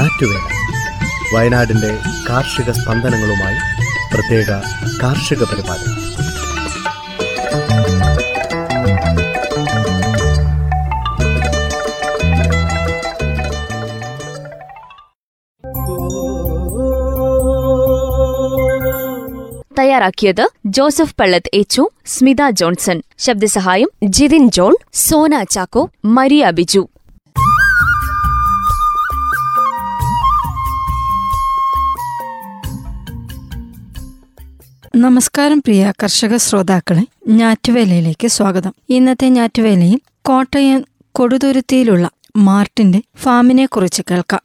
ഞാറ്റുവേല വയനാടിന്റെ കാർഷിക സ്പന്ദനങ്ങളുമായി പ്രത്യേക കാർഷിക പരിപാടി. തയ്യാറാക്കിയത് ജോസഫ് പള്ളത്ത് എച്ചു സ്മിത ജോൺസൺ. ശബ്ദസഹായം ജിതിൻ ജോൺ സോന ചാക്കോ മരിയ ബിജു. നമസ്കാരം പ്രിയ കർഷക ശ്രോതാക്കളെ ഞാറ്റുവേലയിലേക്ക് സ്വാഗതം. ഇന്നത്തെ ഞാറ്റുവേലയിൽ കോട്ടയം കൊടുതുരുത്തിയിലുള്ള മാർട്ടിന്റെ ഫാമിനെ കുറിച്ച് കേൾക്കാം.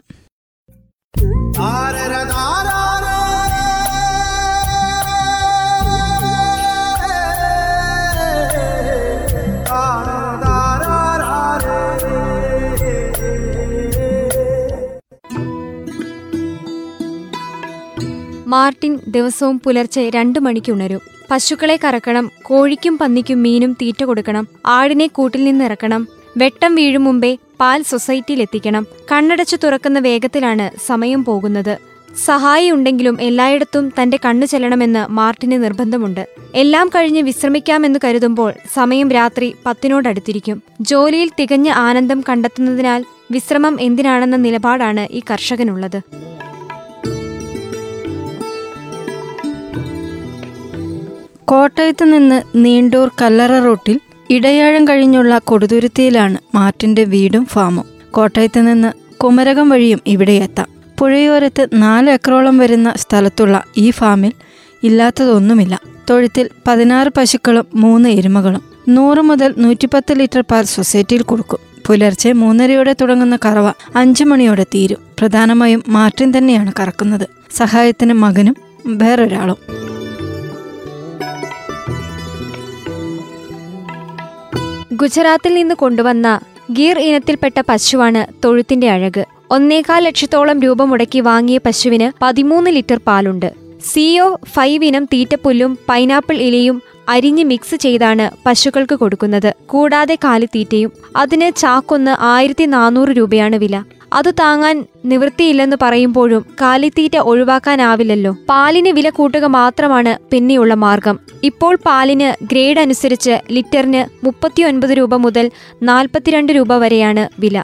മാർട്ടിൻ ദിവസവും പുലർച്ചെ രണ്ടു മണിക്ക് ഉണരും. പശുക്കളെ കറക്കണം കോഴിക്കും പന്നിക്കും മീനും തീറ്റ കൊടുക്കണം ആടിനെ കൂട്ടിൽ നിന്നിറക്കണം വെട്ടം വീഴും മുമ്പേ പാൽ സൊസൈറ്റിയിൽ എത്തിക്കണം. കണ്ണടച്ചു തുറക്കുന്ന വേഗത്തിലാണ് സമയം പോകുന്നത്. സഹായി ഉണ്ടെങ്കിലും എല്ലായിടത്തും തന്റെ കണ്ണു ചെല്ലണമെന്ന് മാർട്ടിന് നിർബന്ധമുണ്ട്. എല്ലാം കഴിഞ്ഞ് വിശ്രമിക്കാമെന്ന് കരുതുമ്പോൾ സമയം രാത്രി പത്തിനോടടുത്തിരിക്കും ജോലിയിൽ തികഞ്ഞ ആനന്ദം കണ്ടെത്തുന്നതിനാൽ വിശ്രമം എന്തിനാണെന്ന നിലപാടാണ് ഈ കർഷകനുള്ളത്. കോട്ടയത്ത് നിന്ന് നീണ്ടൂർ കല്ലറ റൂട്ടിൽ ഇടയാഴം കഴിഞ്ഞുള്ള കൊടുതുരുത്തിയിലാണ് മാർട്ടിന്റെ വീടും ഫാമും. കോട്ടയത്ത് നിന്ന് കുമരകം വഴിയും ഇവിടെ എത്താം. പുഴയോരത്ത് നാല് ഏക്കറോളം വരുന്ന സ്ഥലത്തുള്ള ഈ ഫാമിൽ ഇല്ലാത്തതൊന്നുമില്ല. തൊഴുത്തിൽ പതിനാറ് പശുക്കളും മൂന്ന് എരുമകളും. നൂറ് മുതൽ നൂറ്റിപ്പത്ത് ലിറ്റർ പാൽ സൊസൈറ്റിയിൽ കൊടുക്കും. പുലർച്ചെ മൂന്നരയോടെ തുടങ്ങുന്ന കറവ അഞ്ചു മണിയോടെ തീരും. പ്രധാനമായും മാർട്ടിൻ തന്നെയാണ് കറക്കുന്നത്. സഹായത്തിന് മകനും വേറൊരാളും. ഗുജറാത്തിൽ നിന്ന് കൊണ്ടുവന്ന ഗീർ ഇനത്തിൽപ്പെട്ട പശുവാണ് തൊഴുത്തിന്റെ അഴക്. ഒന്നേകാൽ ലക്ഷത്തോളം രൂപ മുടക്കി വാങ്ങിയ പശുവിന് പതിമൂന്ന് ലിറ്റർ പാലുണ്ട്. സിഒ ഫൈവ് ഇനം തീറ്റപ്പുല്ലും പൈനാപ്പിൾ ഇലയും അരിഞ്ഞ് മിക്സ് ചെയ്താണ് പശുക്കൾക്ക് കൊടുക്കുന്നത്. കൂടാതെ കാലിത്തീറ്റയും. അതിന് ചാക്കൊന്ന് ആയിരത്തി നാനൂറ് രൂപയാണ് വില. അത് താങ്ങാൻ നിവൃത്തിയില്ലെന്ന് പറയുമ്പോഴും കാലിത്തീറ്റ ഒഴിവാക്കാനാവില്ലല്ലോ. പാലിന് വില കൂട്ടുക മാത്രമാണ് പിന്നെയുള്ള മാർഗം. ഇപ്പോൾ പാലിന് ഗ്രേഡ് അനുസരിച്ച് ലിറ്ററിന് മുപ്പത്തിയൊൻപത് രൂപ മുതൽ നാൽപ്പത്തിരണ്ട് രൂപ വരെയാണ് വില.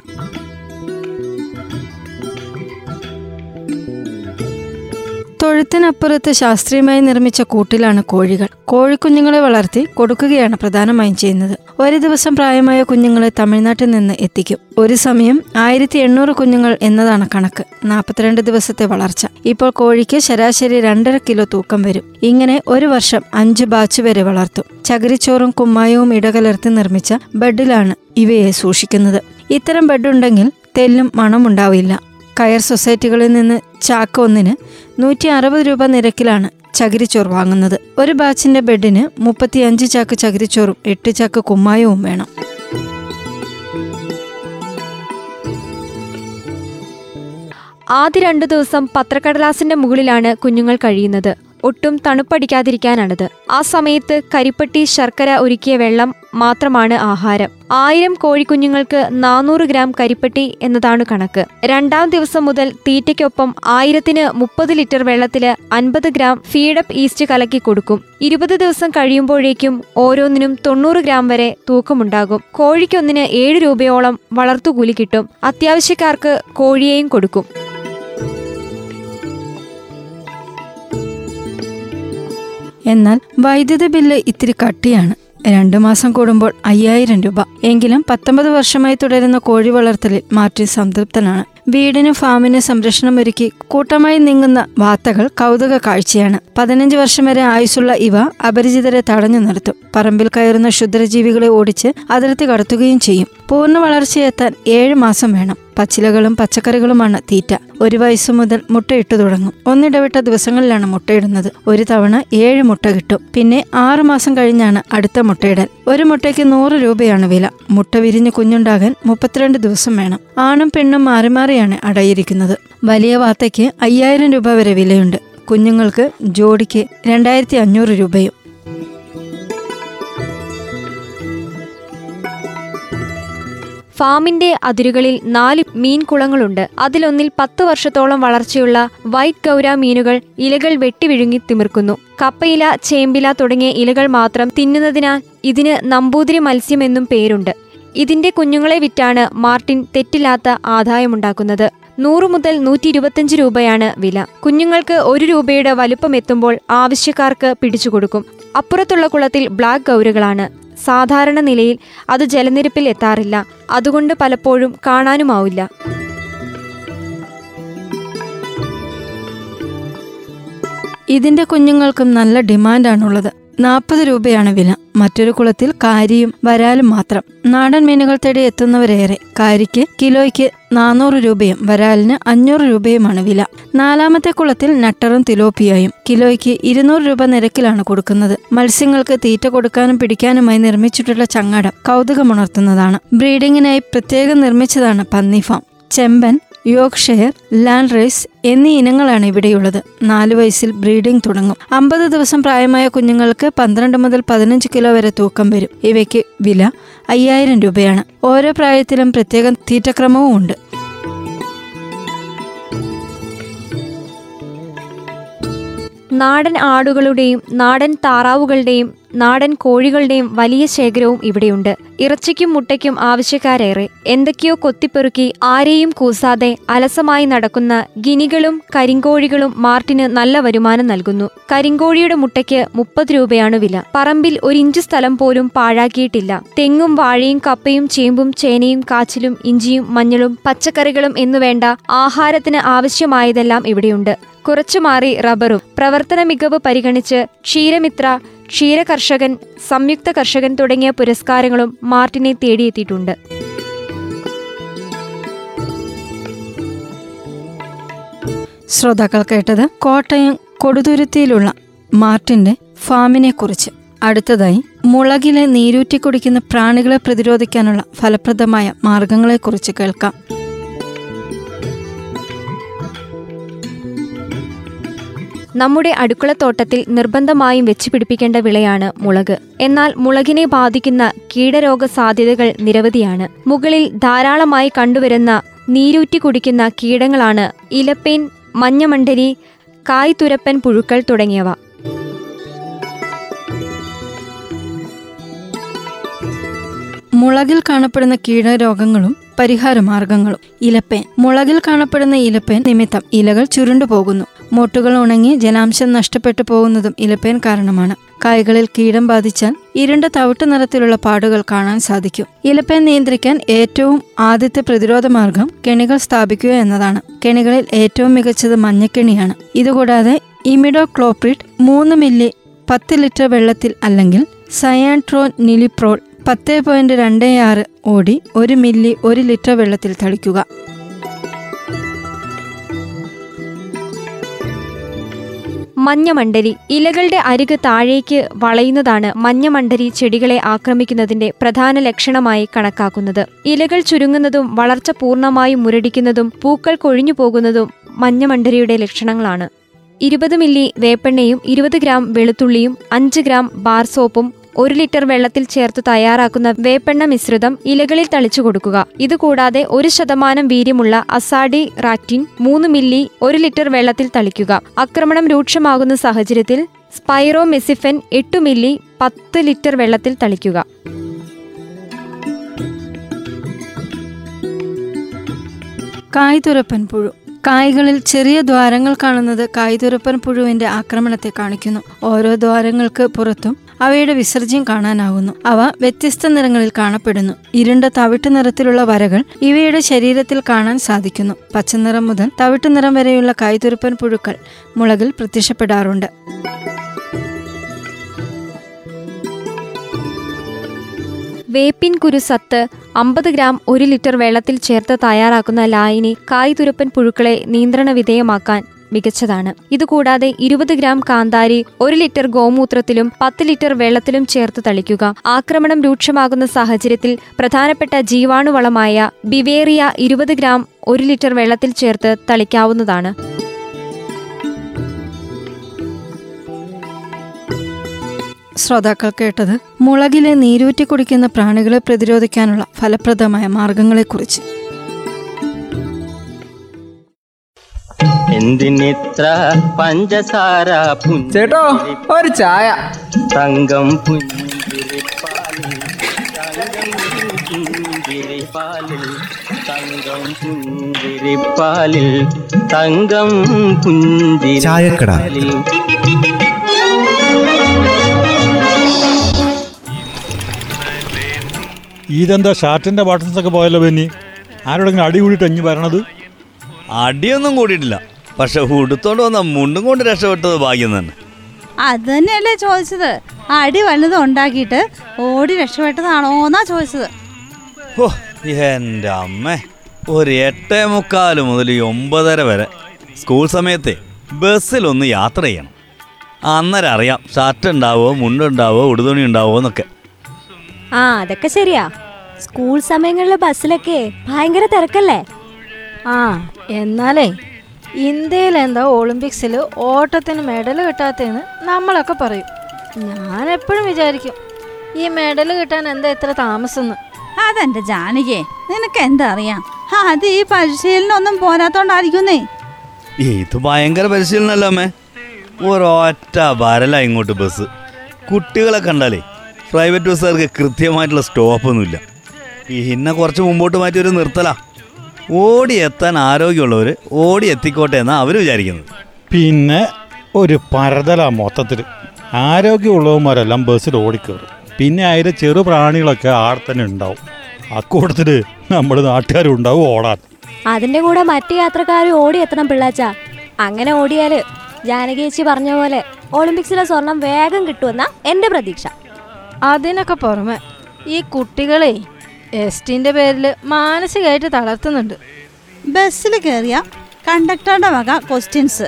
തൊഴുത്തിനപ്പുറത്ത് ശാസ്ത്രീയമായി നിർമ്മിച്ച കൂട്ടിലാണ് കോഴികൾ. കോഴിക്കുഞ്ഞുങ്ങളെ വളർത്തി കൊടുക്കുകയാണ് പ്രധാനമായും ചെയ്യുന്നത്. ഒരു ദിവസം പ്രായമായ കുഞ്ഞുങ്ങളെ തമിഴ്നാട്ടിൽ നിന്ന് എത്തിക്കും. ഒരു സമയം ആയിരത്തി എണ്ണൂറ് കുഞ്ഞുങ്ങൾ എന്നതാണ് കണക്ക്. നാൽപ്പത്തിരണ്ട് ദിവസത്തെ വളർച്ച. ഇപ്പോൾ കോഴിക്ക് ശരാശരി രണ്ടര കിലോ തൂക്കം വരും. ഇങ്ങനെ ഒരു വർഷം അഞ്ച് ബാച്ച് വരെ വളർത്തും. ചകിരിച്ചോറും കുമ്മായവും ഇടകലർത്തി നിർമ്മിച്ച ബെഡിലാണ് ഇവയെ സൂക്ഷിക്കുന്നത്. ഇത്തരം ബെഡുണ്ടെങ്കിൽ തെല്ലും മണമുണ്ടാവില്ല. കയർ സൊസൈറ്റികളിൽ നിന്ന് ചാക്ക് ഒന്നിന് നൂറ്റി അറുപത് രൂപ നിരക്കിലാണ് ചകിരിച്ചോർ വാങ്ങുന്നത്. ഒരു ബാച്ചിന്റെ ബെഡിന് മുപ്പത്തിയഞ്ച് ചാക്ക് ചകിരിച്ചോറും എട്ട് ചാക്ക് കുമ്മായവും വേണം. ആദ്യ രണ്ടു ദിവസം പത്രക്കടലാസിന്റെ മുകളിലാണ് കുഞ്ഞുങ്ങൾ കഴിയുന്നത്. ഒട്ടും തണുപ്പടിക്കാതിരിക്കാനാണിത്. ആ സമയത്ത് കരിപ്പട്ടി ശർക്കര ഒരുക്കിയ വെള്ളം മാത്രമാണ് ആഹാരം. ആയിരം കോഴിക്കുഞ്ഞുങ്ങൾക്ക് നാനൂറ് ഗ്രാം കരിപ്പട്ടി എന്നതാണ് കണക്ക്. രണ്ടാം ദിവസം മുതൽ തീറ്റയ്ക്കൊപ്പം ആയിരത്തിന് മുപ്പത് ലിറ്റർ വെള്ളത്തിൽ അൻപത് ഗ്രാം ഫീഡപ്പ് ഈസ്റ്റ് കലക്കി കൊടുക്കും. ഇരുപത് ദിവസം കഴിയുമ്പോഴേക്കും ഓരോന്നിനും തൊണ്ണൂറ് ഗ്രാം വരെ തൂക്കമുണ്ടാകും. കോഴിക്കൊന്നിന് ഏഴ് രൂപയോളം വളർത്തുകൂലി കിട്ടും. അത്യാവശ്യക്കാർക്ക് കോഴിയെയും കൊടുക്കും. എന്നാൽ വൈദ്യുതി ബില്ല് ഇത്തിരി കട്ടിയാണ്. രണ്ടു മാസം കൂടുമ്പോൾ അയ്യായിരം രൂപ. എങ്കിലും പത്തൊമ്പത് വർഷമായി തുടരുന്ന കോഴി വളർത്തലിൽ മാർട്ടിൻ സംതൃപ്തനാണ്. വീടിന് ഫാമിനും സംരക്ഷണം ഒരുക്കി കൂട്ടമായി നീങ്ങുന്ന വാർത്തകൾ കൗതുക കാഴ്ചയാണ്. പതിനഞ്ച് വർഷം വരെ ആയുസുള്ള ഇവ അപരിചിതരെ തടഞ്ഞു നിർത്തും. പറമ്പിൽ കയറുന്ന ക്ഷുദ്രജീവികളെ ഓടിച്ച് അതിർത്തി കടത്തുകയും ചെയ്യും. പൂർണ വളർച്ചയെത്താൻ ഏഴ് മാസം വേണം. പച്ചിലകളും പച്ചക്കറികളുമാണ് തീറ്റ. ഒരു വയസ്സു മുതൽ മുട്ടയിട്ടു തുടങ്ങും. ഒന്നിടവിട്ട ദിവസങ്ങളിലാണ് മുട്ടയിടുന്നത്. ഒരു തവണ ഏഴ് മുട്ട കിട്ടും. പിന്നെ ആറു മാസം കഴിഞ്ഞാണ് അടുത്ത മുട്ടയിടൽ. ഒരു മുട്ടയ്ക്ക് നൂറ് രൂപയാണ് വില. മുട്ട വിരിഞ്ഞ് കുഞ്ഞുണ്ടാകാൻ മുപ്പത്തിരണ്ട് ദിവസം വേണം. ആണും പെണ്ണും മാറി മാറിയാണ് അടയിരിക്കുന്നത്. വലിയ വാത്തയ്ക്ക് അയ്യായിരം രൂപ വരെ വിലയുണ്ട്. കുഞ്ഞുങ്ങൾക്ക് ജോഡിക്ക് രണ്ടായിരത്തി അഞ്ഞൂറ് രൂപയും. ഫാമിന്റെ അതിരുകളിൽ നാല് മീൻകുളങ്ങളുണ്ട്. അതിലൊന്നിൽ പത്ത് വർഷത്തോളം വളർച്ചയുള്ള വൈറ്റ് ഗൗര മീനുകൾ ഇലകൾ വെട്ടിവിഴുങ്ങി തിമിർക്കുന്നു. കപ്പയില ചേമ്പില തുടങ്ങിയ ഇലകൾ മാത്രം തിന്നുന്നതിനാൽ ഇതിന് നമ്പൂതിരി മത്സ്യമെന്നും പേരുണ്ട്. ഇതിന്റെ കുഞ്ഞുങ്ങളെ വിറ്റാണ് മാർട്ടിൻ തെറ്റില്ലാത്ത ആദായമുണ്ടാക്കുന്നത്. നൂറു മുതൽ നൂറ്റി ഇരുപത്തിയഞ്ച് രൂപയാണ് വില. കുഞ്ഞുങ്ങൾക്ക് ഒരു രൂപയുടെ വലുപ്പം എത്തുമ്പോൾ ആവശ്യക്കാർക്ക് പിടിച്ചുകൊടുക്കും അപ്പുറത്തുള്ള കുളത്തിൽ ബ്ലാക്ക് ഗൗരുകളാണ്. സാധാരണ നിലയിൽ അത് ജലനിരപ്പിൽ എത്താറില്ല. അതുകൊണ്ട് പലപ്പോഴും കാണാനുമാവില്ല. ഇതിന്റെ കുഞ്ഞുങ്ങൾക്കും നല്ല ഡിമാൻഡാണുള്ളത്. നാൽപ്പത് രൂപയാണ് വില. മറ്റൊരു കുളത്തിൽ കാരിയും വരാലും മാത്രം. നാടൻ മീനുകൾ തേടി എത്തുന്നവരേറെ. കാരിക്ക് കിലോയ്ക്ക് നാനൂറ് രൂപയും വരാലിന് അഞ്ഞൂറ് രൂപയുമാണ് വില. നാലാമത്തെ കുളത്തിൽ നട്ടറും തിലോപ്പിയായും കിലോയ്ക്ക് ഇരുന്നൂറ് രൂപ നിരക്കിലാണ് കൊടുക്കുന്നത്. മത്സ്യങ്ങൾക്ക് തീറ്റ കൊടുക്കാനും പിടിക്കാനുമായി നിർമ്മിച്ചിട്ടുള്ള ചങ്ങാടം കൗതുകമുണർത്തുന്നതാണ്. ബ്രീഡിങ്ങിനായി പ്രത്യേകം നിർമ്മിച്ചതാണ് പന്നി ഫാം. ചെമ്പൻ യോർക്ക്ഷയർ ലാൻഡ് റേസ് എന്നീ ഇനങ്ങളാണ് ഇവിടെയുള്ളത്. നാല് വയസ്സിൽ ബ്രീഡിംഗ് തുടങ്ങും. അമ്പത് ദിവസം പ്രായമായ കുഞ്ഞുങ്ങൾക്ക് പന്ത്രണ്ട് മുതൽ പതിനഞ്ച് കിലോ വരെ തൂക്കം വരും. ഇവയ്ക്ക് വില അയ്യായിരം രൂപയാണ്. ഓരോ പ്രായത്തിലും പ്രത്യേകം തീറ്റക്രമവും ഉണ്ട്. നാടൻ ആടുകളുടെയും നാടൻ താറാവുകളുടെയും നാടൻ കോഴികളുടെയും വലിയ ശേഖരവും ഇവിടെയുണ്ട്. ഇറച്ചിക്കും മുട്ടയ്ക്കും ആവശ്യക്കാരേറെ. എന്തൊക്കെയോ കൊത്തിപ്പെറുക്കി ആരെയും കൂസാതെ അലസമായി നടക്കുന്ന ഗിനികളും കരിങ്കോഴികളും മാർട്ടിന് നല്ല വരുമാനം നൽകുന്നു. കരിങ്കോഴിയുടെ മുട്ടയ്ക്ക് മുപ്പത് രൂപയാണ് വില. പറമ്പിൽ ഒരു ഇഞ്ച് സ്ഥലം പോലും പാഴാക്കിയിട്ടില്ല. തെങ്ങും വാഴയും കപ്പയും ചേമ്പും ചേനയും കാച്ചിലും ഇഞ്ചിയും മഞ്ഞളും പച്ചക്കറികളും എന്നുവേണ്ട ആഹാരത്തിന് ആവശ്യമായതെല്ലാം ഇവിടെയുണ്ട്. കുറച്ചു മാറി റബ്ബറും. പ്രവർത്തന മികവ് പരിഗണിച്ച് ക്ഷീരമിത്ര ക്ഷീരകർഷകൻ സംയുക്ത കർഷകൻ തുടങ്ങിയ പുരസ്കാരങ്ങളും മാർട്ടിനെ തേടിയെത്തിയിട്ടുണ്ട്. ശ്രോതാക്കൾ കേട്ടത് കോട്ടയം കൊടുതുരുത്തിയിലുള്ള മാർട്ടിന്റെ ഫാമിനെ കുറിച്ച് അടുത്തതായി മുളകിലെ നീരൂറ്റി കുടിക്കുന്ന പ്രാണികളെ പ്രതിരോധിക്കാനുള്ള ഫലപ്രദമായ മാർഗങ്ങളെക്കുറിച്ച് കേൾക്കാം. നമ്മുടെ അടുക്കളത്തോട്ടത്തിൽ നിർബന്ധമായും വെച്ചുപിടിപ്പിക്കേണ്ട വിളയാണ് മുളക്. എന്നാൽ മുളകിനെ ബാധിക്കുന്ന കീടരോഗ സാധ്യതകൾ നിരവധിയാണ്. മുകളിൽ ധാരാളമായി കണ്ടുവരുന്ന നീരൂറ്റി കുടിക്കുന്ന കീടങ്ങളാണ് ഇലപ്പേൻ മഞ്ഞമണ്ടരി കായ്തുരപ്പൻ പുഴുക്കൾ തുടങ്ങിയവ. മുളകിൽ കാണപ്പെടുന്ന കീടരോഗങ്ങളും പരിഹാര മാർഗങ്ങളും ഇലപ്പേൻ. മുളകിൽ കാണപ്പെടുന്ന ഇലപ്പേൻ നിമിത്തം ഇലകൾ ചുരുണ്ടു പോകുന്നു മൊട്ടുകൾ ഉണങ്ങി ജലാംശം നഷ്ടപ്പെട്ടു പോകുന്നതും ഇലപ്പേൻ കാരണമാണ്. കായ്കളിൽ കീടം ബാധിച്ചാൽ ഇരുണ്ട തവിട്ട് നിറത്തിലുള്ള പാടുകൾ കാണാൻ സാധിക്കും. ഇലപ്പേൻ നിയന്ത്രിക്കാൻ ഏറ്റവും ആദ്യത്തെ പ്രതിരോധ മാർഗം കെണികൾ സ്ഥാപിക്കുക എന്നതാണ്. കെണികളിൽ ഏറ്റവും മികച്ചത് മഞ്ഞക്കെണിയാണ്. ഇതുകൂടാതെ ഇമിഡോ ക്ലോപ്രിഡ് മൂന്ന് മില്ലി പത്ത് ലിറ്റർ വെള്ളത്തിൽ അല്ലെങ്കിൽ സയാൻട്രോ നിലിപ്രോൾ പത്ത് പോയിന്റ് രണ്ട് ആറ് ഓടി ഒരു മില്ലി ഒരു ലിറ്റർ വെള്ളത്തിൽ തളിക്കുക. മഞ്ഞമണ്ടരി ഇലകളുടെ അരിക് താഴേക്ക് വളയുന്നതാണ് മഞ്ഞമണ്ടരി ചെടികളെ ആക്രമിക്കുന്നതിന്റെ പ്രധാന ലക്ഷണമായി കണക്കാക്കുന്നത്. ഇലകൾ ചുരുങ്ങുന്നതും വളർച്ച പൂർണമായും മുരടിക്കുന്നതും പൂക്കൾ കൊഴിഞ്ഞു പോകുന്നതും മഞ്ഞമണ്ടരിയുടെ ലക്ഷണങ്ങളാണ്. ഇരുപത് മില്ലി വേപ്പെണ്ണയും ഇരുപത് ഗ്രാം വെളുത്തുള്ളിയും അഞ്ച് ഗ്രാം ബാർ സോപ്പും ഒരു ലിറ്റർ വെള്ളത്തിൽ ചേർത്ത് തയ്യാറാക്കുന്ന വേപ്പെണ്ണ മിശ്രിതം ഇലകളിൽ തളിച്ചു കൊടുക്കുക. ഇതുകൂടാതെ ഒരു ശതമാനം വീര്യമുള്ള അസാഡി റാറ്റിൻ മൂന്ന് മില്ലി ഒരു ലിറ്റർ വെള്ളത്തിൽ തളിക്കുക. ആക്രമണം രൂക്ഷമാകുന്ന സാഹചര്യത്തിൽ സ്പൈറോമെസിഫെൻ എട്ട് മില്ലി പത്ത് ലിറ്റർ വെള്ളത്തിൽ തളിക്കുക. കായ്തുരപ്പൻ പുഴു. കായ്കളിൽ ചെറിയ ദ്വാരങ്ങൾ കാണുന്നത് കായ്തുരപ്പൻ പുഴുവിന്റെ ആക്രമണത്തെ കാണിക്കുന്നു. ഓരോ ദ്വാരങ്ങൾക്ക് പുറത്തും അവയുടെ വിസർജ്യം കാണാനാവുന്നു. അവ വ്യത്യസ്ത നിറങ്ങളിൽ കാണപ്പെടുന്നു. ഇരുണ്ട തവിട്ട് നിറത്തിലുള്ള വരകൾ ഇവയുടെ ശരീരത്തിൽ കാണാൻ സാധിക്കുന്നു. പച്ചനിറം മുതൽ തവിട്ട് നിറം വരെയുള്ള കൈതുരുപ്പൻ പുഴുക്കൾ മുളകിൽ പ്രത്യക്ഷപ്പെടാറുണ്ട്. വേപ്പിൻ കുരു സത്ത് അമ്പത് ഗ്രാം ഒരു ലിറ്റർ വെള്ളത്തിൽ ചേർത്ത് തയ്യാറാക്കുന്ന ലായനി കായ്തുരപ്പൻ പുഴുക്കളെ നിയന്ത്രണ വിധേയമാക്കാൻ മികച്ചതാണ്. ഇതുകൂടാതെ ഇരുപത് ഗ്രാം കാന്താരി ഒരു ലിറ്റർ ഗോമൂത്രത്തിലും പത്ത് ലിറ്റർ വെള്ളത്തിലും ചേർത്ത് തളിക്കുക. ആക്രമണം രൂക്ഷമാകുന്ന സാഹചര്യത്തിൽ പ്രധാനപ്പെട്ട ജീവാണുവളമായ ബിവേറിയ ഇരുപത് ഗ്രാം ഒരു ലിറ്റർ വെള്ളത്തിൽ ചേർത്ത് തളിക്കാവുന്നതാണ്. ശ്രോതാക്കൾ കേട്ടത് മുളകിലെ നീരൂറ്റി കുടിക്കുന്ന പ്രാണികളെ പ്രതിരോധിക്കാനുള്ള ഫലപ്രദമായ മാർഗങ്ങളെക്കുറിച്ച് എന്തിനിത്ര പഞ്ചസാര ചേട്ടോ ഒരു ചായ. തങ്കം പുഞ്ചിരിപ്പാലിൽ തങ്കം പുഞ്ചിരിപ്പാലിൽ തങ്കം പുഞ്ചിരിപ്പാലിൽ. തങ്കം ചായക്കട. പുഞ്ചിരിപ്പാലിൽ ഇതെന്താ ഷാർട്ടിന്റെ ബട്ടൺസ് ഒക്കെ പോയല്ലോ ബെന്നി? ആരോടെങ്കിലും അടി കൂടിയിട്ട് അഞ്ഞു വരണത്? അടിയൊന്നും കൂടിയിട്ടില്ല. പക്ഷെ ഉടുത്തോണ്ട് വന്ന മുണ്ടും കൊണ്ട് രക്ഷപ്പെട്ടത് ഭാഗ്യം തന്നെ. അത് തന്നെയല്ലേ ചോദിച്ചത്? അടി വല്ലതും ഉണ്ടാക്കിയിട്ട് ഓടി രക്ഷപ്പെട്ടതാണോ എന്നാ ചോദിച്ചത്. ഓ എന്റെ അമ്മ. ഒരു എട്ടേ മുക്കാൽ മുതൽ ഒമ്പതര വരെ സ്കൂൾ സമയത്തെ ബസ്സിലൊന്ന് യാത്ര ചെയ്യണം. അന്നേരം അറിയാം ഷർട്ട് ഉണ്ടാവോ മുണ്ടുണ്ടാവോ ഉടുതുണി ഉണ്ടാവോ എന്നൊക്കെ. ആ അതൊക്കെ ശരിയാ. സ്കൂൾ സമയങ്ങളിലെ ബസ്സിലൊക്കെ ഭയങ്കര തിരക്കല്ലേ? ആ എന്നാലേ ഇന്ത്യയിൽ എന്താ ഒളിമ്പിക്സിൽ ഓട്ടത്തിന് മെഡൽ കിട്ടാത്തതെന്ന് നമ്മളൊക്കെ പറയും. ഞാൻ എപ്പോഴും വിചാരിക്കും ഈ മെഡൽ കിട്ടാൻ എന്താ ഇത്ര താമസം അതെന്റെ ജാനകിയെ നിനക്ക് എന്താ അറിയാം? അത് ഈ പരിശീലനമൊന്നും പോരാത്തോണ്ടായിരിക്കുന്നേ. ഇത് ഭയങ്കര പരിശീലനമല്ല അമ്മേ? ഒരൊറ്റ വരല ഇങ്ങോട്ട് ബസ് കുട്ടികളെ കണ്ടാലേ പ്രൈവറ്റ് ബസ്സുകാർക്ക് കൃത്യമായിട്ടുള്ള സ്റ്റോപ്പൊന്നുമില്ല പിന്നെ കുറച്ച് മുമ്പോട്ട് മാറ്റി ഒരു നിർത്തലാ. ഓടി എത്താൻ ആരോഗ്യമുള്ളവർ ഓടി എത്തിക്കോട്ടെ എന്നാണ് അവർ വിചാരിക്കുന്നത്. പിന്നെ ഒരു പരതല മൊത്തത്തിൽ ആരോഗ്യമുള്ളവന്മാരെല്ലാം ബസ്സിൽ ഓടിക്കയറും പിന്നെ അതിലെ ചെറുപ്രാണികളൊക്കെ ആടെ തന്നെ ഉണ്ടാവും. അക്കൂട്ടത്തിൽ നമ്മുടെ നാട്ടുകാരും ഉണ്ടാവും ഓടാൻ. അതിന്റെ കൂടെ മറ്റു യാത്രക്കാരും ഓടി എത്തണം പിള്ളാച്ച. അങ്ങനെ ഓടിയാൽ ജാനകിയേച്ചി പറഞ്ഞ പോലെ ഒളിമ്പിക്സിലെ സ്വർണം വേഗം കിട്ടുമെന്ന എന്റെ പ്രതീക്ഷ. അതിനൊക്കെ പുറമെ ഈ കുട്ടികളെ എസ് ടിന്റെ പേരിൽ മാനസികമായിട്ട് തളർത്തുന്നുണ്ട്. ബസ്സിൽ കയറിയ കണ്ടക്ടറുടെ വക ക്വസ്റ്റ്യൻസ്.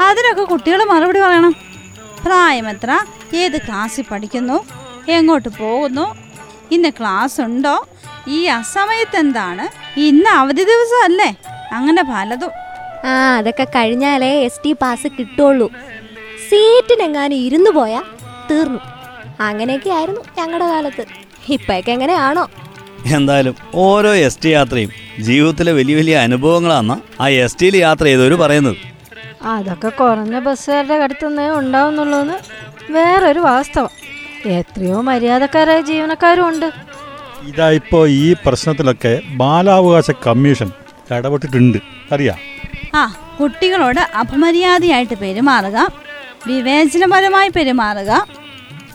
അതിനൊക്കെ കുട്ടികൾ മറുപടി പറയണം. പ്രായം എത്ര? ഏത് ക്ലാസ്സിൽ പഠിക്കുന്നു? എങ്ങോട്ട് പോകുന്നു? ഇന്ന് ക്ലാസ് ഉണ്ടോ? ഈ അസമയത്ത് എന്താണ്? ഇന്ന് അവധി ദിവസം അല്ലേ? അങ്ങനെ പലതും. ആ അതൊക്കെ കഴിഞ്ഞാലേ എസ് ടി പാസ് കിട്ടുള്ളൂ. സീറ്റിനെങ്ങാനും ഇരുന്നു പോയാ തീർന്നു. അങ്ങനെയൊക്കെ ആയിരുന്നു ഞങ്ങളുടെ കാലത്ത്. ഇപ്പൊക്കെ എങ്ങനെയാണോ? എന്തായാലും ഓരോ എസ് ടി യാത്രയും ജീവിതത്തിലെ വലിയ വലിയ അനുഭവങ്ങളാണ് ആ എസ് ടിയിൽ യാത്ര ചെയ്തവർ പറയുന്നത്. അതൊക്കെ കുറഞ്ഞ ബസ്സുകാരുടെ അടുത്തുനിന്നേ ഉണ്ടാവുന്നുള്ളൂന്ന് വേറൊരു വാസ്തവം. എത്രയോ മര്യാദക്കാരായ ജീവനക്കാരും ഉണ്ട്. ഇതാ ഇപ്പോ ഈ പ്രശ്നത്തിലൊക്കെ ബാലാവകാശ കമ്മീഷൻ ഇടപെട്ടിട്ടുണ്ട്. അറിയാ. ആ കുട്ടികളോട് അപമര്യാദയായിട്ട് പെരുമാറുക വിവേചനപരമായി പെരുമാറുക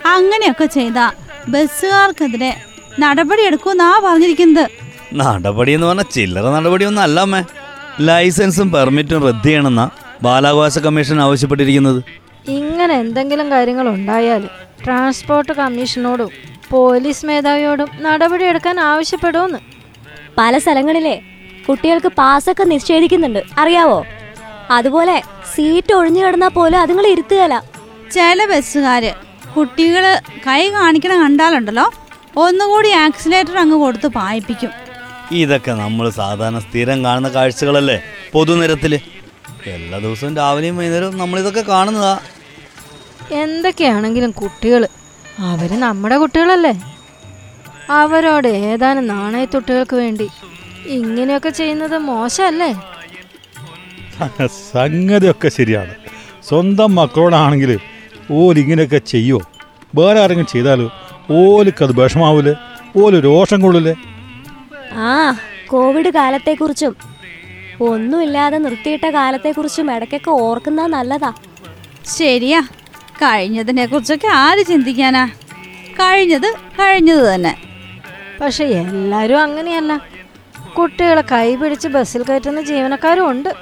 അങ്ങനെയൊക്കെ ചെയ്ത ബസ്സുകാർക്കെതിരെ നടപടിയെടുക്കുമെന്നാ പറഞ്ഞിരിക്കുന്നത്. നടപടി എന്ന് പറഞ്ഞാൽ ചില്ലറ നടപടിയൊന്നും അല്ല അമ്മേ. ലൈസൻസും പെർമിറ്റും റദ്ദ് ചെയ്യണമെന്നാ ബാലാവകാശ കമ്മീഷൻ ആവശ്യപ്പെട്ടിരിക്കുന്നത്. ഇങ്ങനെ എന്തെങ്കിലും കാര്യങ്ങൾ ഉണ്ടായാൽ ട്രാൻസ്പോർട്ട് കമ്മീഷനോടും പോലീസ് മേധാവിയോടും നടപടിയെടുക്കാൻ ആവശ്യപ്പെടുമെന്ന്. പല സ്ഥലങ്ങളിലെ കുട്ടികൾക്ക് പാസ്സൊക്കെ നിഷേധിക്കുന്നുണ്ട്. അറിയാവോ? അതുപോലെ സീറ്റ് ഒഴിഞ്ഞു കിടന്നാൽ പോലും അതുങ്ങൾ ഇരുത്തുകയല്ല. ചില ബസ്സുകാര് കുട്ടികൾ കൈ കാണിക്കണ കണ്ടാലുണ്ടല്ലോ? ഒന്നുകൂടി ആക്സിലേറ്റർ അങ്ങ് കൊടുത്ത് പായിപ്പിക്കും. ഇതൊക്കെ നമ്മൾ സാധാരണ സ്ഥിരം കാണുന്ന കാഴ്ചകളല്ലേ? പൊതുനിരത്തിൽ. എല്ലാ ദിവസവും രാവിലെയും വൈകുന്നേരവും നമ്മൾ ഇതൊക്കെ കാണുന്നതാ. എന്തൊക്കെയാണെങ്കിലും കുട്ടികൾ അവർ നമ്മുടെ കുട്ടികളല്ലേ? അവരോട് ഏതാനും നാണയത്തൊട്ടുകൾക്ക് വേണ്ടി ഇങ്ങനെയൊക്കെ ചെയ്യുന്നത് മോശമല്ലേ? സംഗതിയൊക്കെ ശരിയാണ്. സ്വന്തം മക്കളോടാണെങ്കിൽ ഓരിങ്ങനെയൊക്കെ ചെയ്യുമോ വേറെ ആരെങ്കിലും ചെയ്താലോ? ഓലിക്കത് വിഷമാവൂലേ? ഓൽ രോഷം കൊള്ളൂലേ ആ കോവിഡ് കാലത്തെക്കുറിച്ചും ഒന്നുമില്ലാതെ നിർത്തിയിട്ട കാലത്തെക്കുറിച്ചും ഇടയ്ക്കൊക്കെ ഓർക്കുന്ന നല്ലതാ. ശരിയാ കഴിഞ്ഞതിനെ കുറിച്ചൊക്കെ ആര് ചിന്തിക്കാനാ? കഴിഞ്ഞത് കഴിഞ്ഞത് തന്നെ. പക്ഷെ എല്ലാരും അങ്ങനെയല്ല. കുട്ടികളെ കൈപിടിച്ച് ബസ്സിൽ കയറ്റുന്ന ജീവനക്കാരും ഉണ്ട്.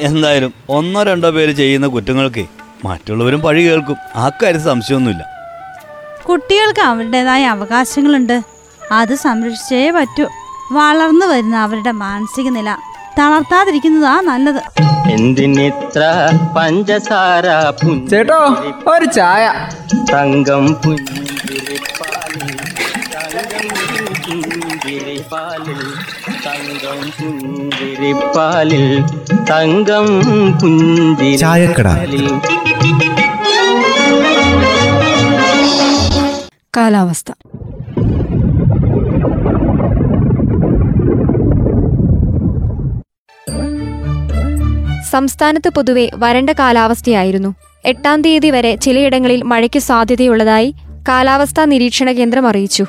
എന്തായാലും ഒന്നോ രണ്ടോ പേര് ചെയ്യുന്ന കുറ്റങ്ങൾക്ക് മറ്റുള്ളവരും പഴി കേൾക്കും. ആ കാര്യം സംശയമൊന്നുമില്ല. കുട്ടികൾക്ക് അവരുടേതായ അവകാശങ്ങളുണ്ട്. അത് സംരക്ഷിച്ചേ പറ്റൂ. വളർന്നു വരുന്ന അവരുടെ മാനസിക നില തളർത്താതിരിക്കുന്നതാ നല്ലത്. എന്തിനിത്ര പഞ്ചസാര ചേട്ടോ ഒരു ചായ. തങ്കം പുഞ്ചിരിപ്പാലിൽ തങ്കം പുഞ്ചിരിപ്പാലിൽ തങ്കം പുഞ്ചിരിപ്പാലിൽ. കാലാവസ്ഥ. സംസ്ഥാനത്ത് പൊതുവെ വരണ്ട കാലാവസ്ഥയായിരുന്നു. എട്ടാം തീയതി വരെ ചിലയിടങ്ങളിൽ മഴയ്ക്ക് സാധ്യതയുള്ളതായി കാലാവസ്ഥാ നിരീക്ഷണ കേന്ദ്രം അറിയിച്ചു.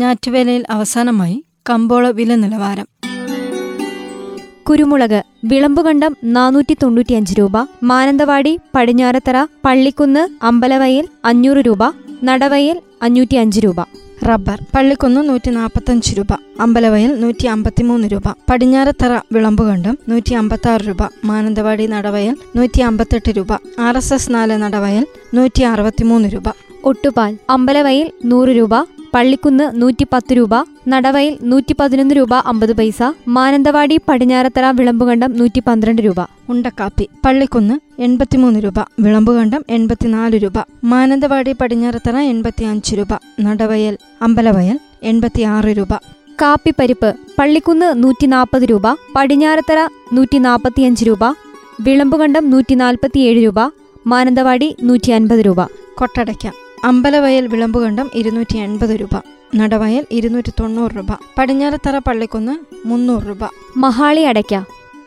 ഞാറ്റുവേലയിൽ അവസാനമായി കമ്പോള വില നിലവാരം. കുരുമുളക് വിളമ്പുകണ്ടം നാനൂറ്റി തൊണ്ണൂറ്റിയഞ്ച് രൂപ മാനന്തവാടി പടിഞ്ഞാറത്തറ പള്ളിക്കുന്ന് അമ്പലവയൽ അഞ്ഞൂറ് രൂപ നടവയൽ അഞ്ഞൂറ്റി അഞ്ച് രൂപ. റബ്ബർ പള്ളിക്കുന്ന് നൂറ്റി നാൽപ്പത്തഞ്ച് രൂപ അമ്പലവയൽ നൂറ്റി അമ്പത്തിമൂന്ന് രൂപ പടിഞ്ഞാറത്തറ വിളമ്പുകണ്ടം നൂറ്റി അമ്പത്തി ആറ് രൂപ മാനന്തവാടി നടവയൽ നൂറ്റി അമ്പത്തെട്ട് രൂപ ആർ എസ് എസ് നാല് നടവയൽ നൂറ്റി അറുപത്തിമൂന്ന് രൂപ. ഒട്ടുപാൽ അമ്പലവയൽ നൂറ് രൂപ പള്ളിക്കുന്ന് നൂറ്റി പത്ത് രൂപ നടവയിൽ നൂറ്റി പതിനൊന്ന് രൂപ അമ്പത് പൈസ മാനന്തവാടി പടിഞ്ഞാറത്തറ വിളമ്പുകണ്ടം നൂറ്റി പന്ത്രണ്ട് രൂപ. ഉണ്ടക്കാപ്പി പള്ളിക്കുന്ന് എൺപത്തിമൂന്ന് രൂപ വിളമ്പുകണ്ടം എൺപത്തിനാല് രൂപ മാനന്തവാടി പടിഞ്ഞാറത്തറ എൺപത്തി അഞ്ച് രൂപ നടവയൽ അമ്പലവയൽ എൺപത്തിയാറ് രൂപ. കാപ്പിപ്പരിപ്പ് പള്ളിക്കുന്ന് നൂറ്റി നാൽപ്പത് രൂപ പടിഞ്ഞാറത്തറ നൂറ്റി നാൽപ്പത്തിയഞ്ച് രൂപ വിളമ്പുകണ്ടം നൂറ്റി നാൽപ്പത്തിയേഴ് രൂപ മാനന്തവാടി നൂറ്റി അൻപത് രൂപ. കൊട്ടടയ്ക്ക. അമ്പലവയൽ വിളമ്പുകണ്ടം ഇരുന്നൂറ്റി എൺപത് രൂപ. നടവയൽ ഇരുന്നൂറ്റി തൊണ്ണൂറ് രൂപ. പടിഞ്ഞാറത്തറ പള്ളിക്കുന്ന് മുന്നൂറ് രൂപ. മഹാളി അടയ്ക്ക.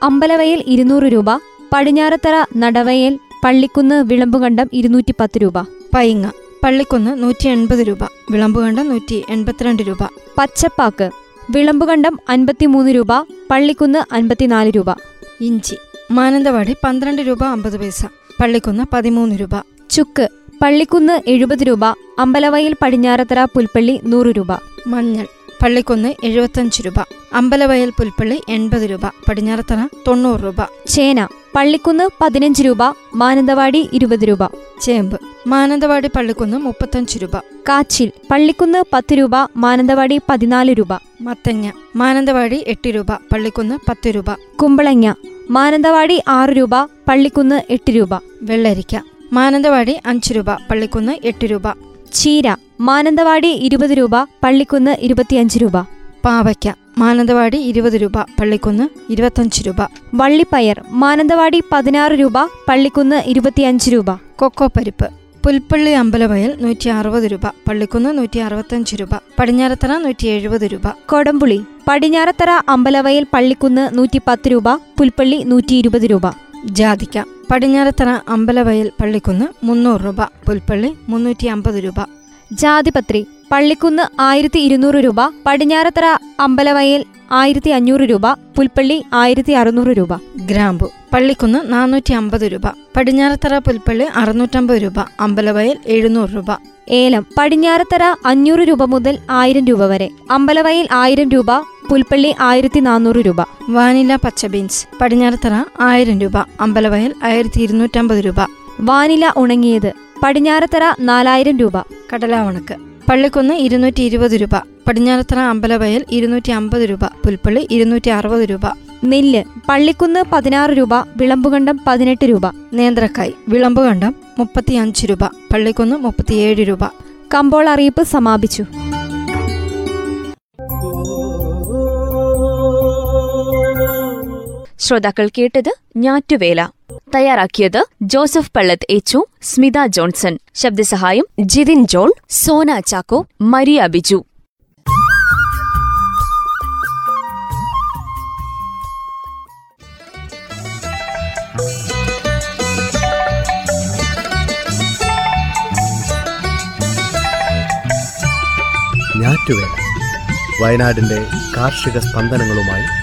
അമ്പലവയൽ ഇരുന്നൂറ് രൂപ. പടിഞ്ഞാറത്തറ നടവയൽ പള്ളിക്കുന്ന് വിളമ്പുകണ്ടം ഇരുന്നൂറ്റി പത്ത് രൂപ. പൈങ്ങ. പള്ളിക്കുന്ന് നൂറ്റി എൺപത് രൂപ. വിളമ്പുകണ്ടം നൂറ്റി എൺപത്തിരണ്ട് രൂപ. പച്ചപ്പാക്ക്. വിളമ്പുകണ്ടം അൻപത്തിമൂന്ന് രൂപ. പള്ളിക്കുന്ന് അൻപത്തിനാല് രൂപ. ഇഞ്ചി. മാനന്തവാടി പന്ത്രണ്ട് രൂപ അമ്പത് പൈസ. പള്ളിക്കുന്ന് പതിമൂന്ന് രൂപ. ചുക്ക്. പള്ളിക്കുന്ന് എഴുപത് രൂപ അമ്പലവയൽ പടിഞ്ഞാറത്തറ പുൽപ്പള്ളി നൂറ് രൂപ. മഞ്ഞൾ പള്ളിക്കുന്ന് എഴുപത്തഞ്ച് രൂപ അമ്പലവയൽ പുൽപ്പള്ളി എൺപത് രൂപ പടിഞ്ഞാറത്തറ തൊണ്ണൂറ് രൂപ. ചേന പള്ളിക്കുന്ന് പതിനഞ്ച് രൂപ മാനന്തവാടി ഇരുപത് രൂപ. ചേമ്പ് മാനന്തവാടി പള്ളിക്കുന്ന് മുപ്പത്തഞ്ച് രൂപ. കാച്ചിൽ പള്ളിക്കുന്ന് പത്ത് രൂപ മാനന്തവാടി പതിനാല് രൂപ. മത്തങ്ങ മാനന്തവാടി എട്ട് രൂപ പള്ളിക്കുന്ന് പത്ത് രൂപ. കുമ്പളങ്ങ മാനന്തവാടി ആറ് രൂപ പള്ളിക്കുന്ന് എട്ട് രൂപ. വെള്ളരിക്ക മാനന്തവാടി അഞ്ച് രൂപ പള്ളിക്കുന്ന് എട്ട് രൂപ. ചീര മാനന്തവാടി ഇരുപത് രൂപ പള്ളിക്കുന്ന് ഇരുപത്തിയഞ്ച് രൂപ. പാവയ്ക്ക മാനന്തവാടി ഇരുപത് രൂപ പള്ളിക്കുന്ന് ഇരുപത്തഞ്ച് രൂപ. വള്ളിപ്പയർ മാനന്തവാടി പതിനാറ് രൂപ പള്ളിക്കുന്ന് ഇരുപത്തിയഞ്ച് രൂപ. കൊക്കോ പരിപ്പ് പുൽപ്പള്ളി അമ്പലവയൽ നൂറ്റി അറുപത് രൂപ പള്ളിക്കുന്ന് നൂറ്റി അറുപത്തഞ്ച് രൂപ പടിഞ്ഞാറത്തറ നൂറ്റി എഴുപത് രൂപ. കൊടംപുളി പടിഞ്ഞാറത്തറ അമ്പലവയൽ പള്ളിക്കുന്ന് നൂറ്റി പത്ത് രൂപ പുൽപ്പള്ളി നൂറ്റി ഇരുപത് രൂപ. ജാതിക്ക. പടിഞ്ഞാറത്തറ അമ്പലവയൽ പള്ളിക്കുന്ന് മുന്നൂറ് രൂപ. പുൽപ്പള്ളി മുന്നൂറ്റി അമ്പത് രൂപ. ജാതിപത്രി. പള്ളിക്കുന്ന് ആയിരത്തി ഇരുന്നൂറ് രൂപ. പടിഞ്ഞാറത്തറ അമ്പലവയൽ ആയിരത്തി അഞ്ഞൂറ് രൂപ. പുൽപ്പള്ളി ആയിരത്തി അറുന്നൂറ് രൂപ. ഗ്രാമ്പു. പള്ളിക്കുന്ന് നാനൂറ്റി അമ്പത് രൂപ. പടിഞ്ഞാറത്തറ പുൽപ്പള്ളി അറുന്നൂറ്റമ്പത് രൂപ. അമ്പലവയൽ എഴുന്നൂറ് രൂപ. ഏലം പടിഞ്ഞാറത്തറ അഞ്ഞൂറ് രൂപ മുതൽ ആയിരം രൂപ വരെ. അമ്പലവയൽ ആയിരം രൂപ പുൽപ്പള്ളി ആയിരത്തി നാനൂറ് രൂപ. വാനില പച്ച ബീൻസ് പടിഞ്ഞാറത്തറ ആയിരം രൂപ അമ്പലവയൽ ആയിരത്തി ഇരുന്നൂറ്റമ്പത് രൂപ. വാനില ഉണങ്ങിയത് പടിഞ്ഞാറത്തറ നാലായിരം രൂപ. കടലാവണക്ക്. പള്ളിക്കുന്ന് ഇരുന്നൂറ്റി ഇരുപത് രൂപ. പടിഞ്ഞാറത്തറ അമ്പലവയൽ ഇരുന്നൂറ്റി അമ്പത് രൂപ. പുൽപ്പള്ളി ഇരുന്നൂറ്റി അറുപത് രൂപ. നെല്ല് പള്ളിക്കുന്ന് പതിനാറ് രൂപ. വിളമ്പുകണ്ടം പതിനെട്ട് രൂപ. നേന്ത്രക്കായ് വിളമ്പുകണ്ടം മുപ്പത്തിയഞ്ച് രൂപ. പള്ളിക്കുന്ന് മുപ്പത്തിയേഴ് രൂപ. കമ്പോൾ അറിയിപ്പ് സമാപിച്ചു. ശ്രോതാക്കൾ കേട്ടത് ഞാറ്റുവേല. തയ്യാറാക്കിയത് ജോസഫ് പള്ളത്ത് എച്ചു സ്മിത ജോൺസൺ. ശബ്ദസഹായം ജിതിൻ ജോൺ സോന ചാക്കോ മരിയ ബിജു. വയനാടിന്റെ കാർഷിക സ്പന്ദനങ്ങളുമായി